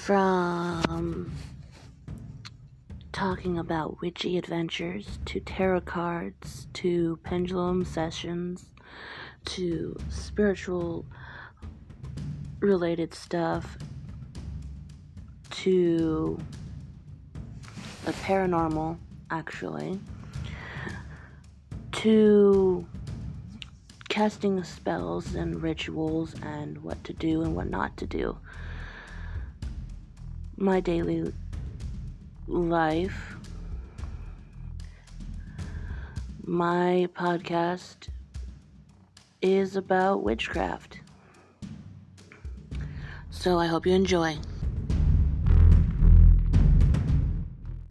from talking about witchy adventures to tarot cards to pendulum sessions to spiritual related stuff to the paranormal, actually, to casting spells and rituals and what to do and what not to do. My daily life. My podcast is about witchcraft. So I hope you enjoy.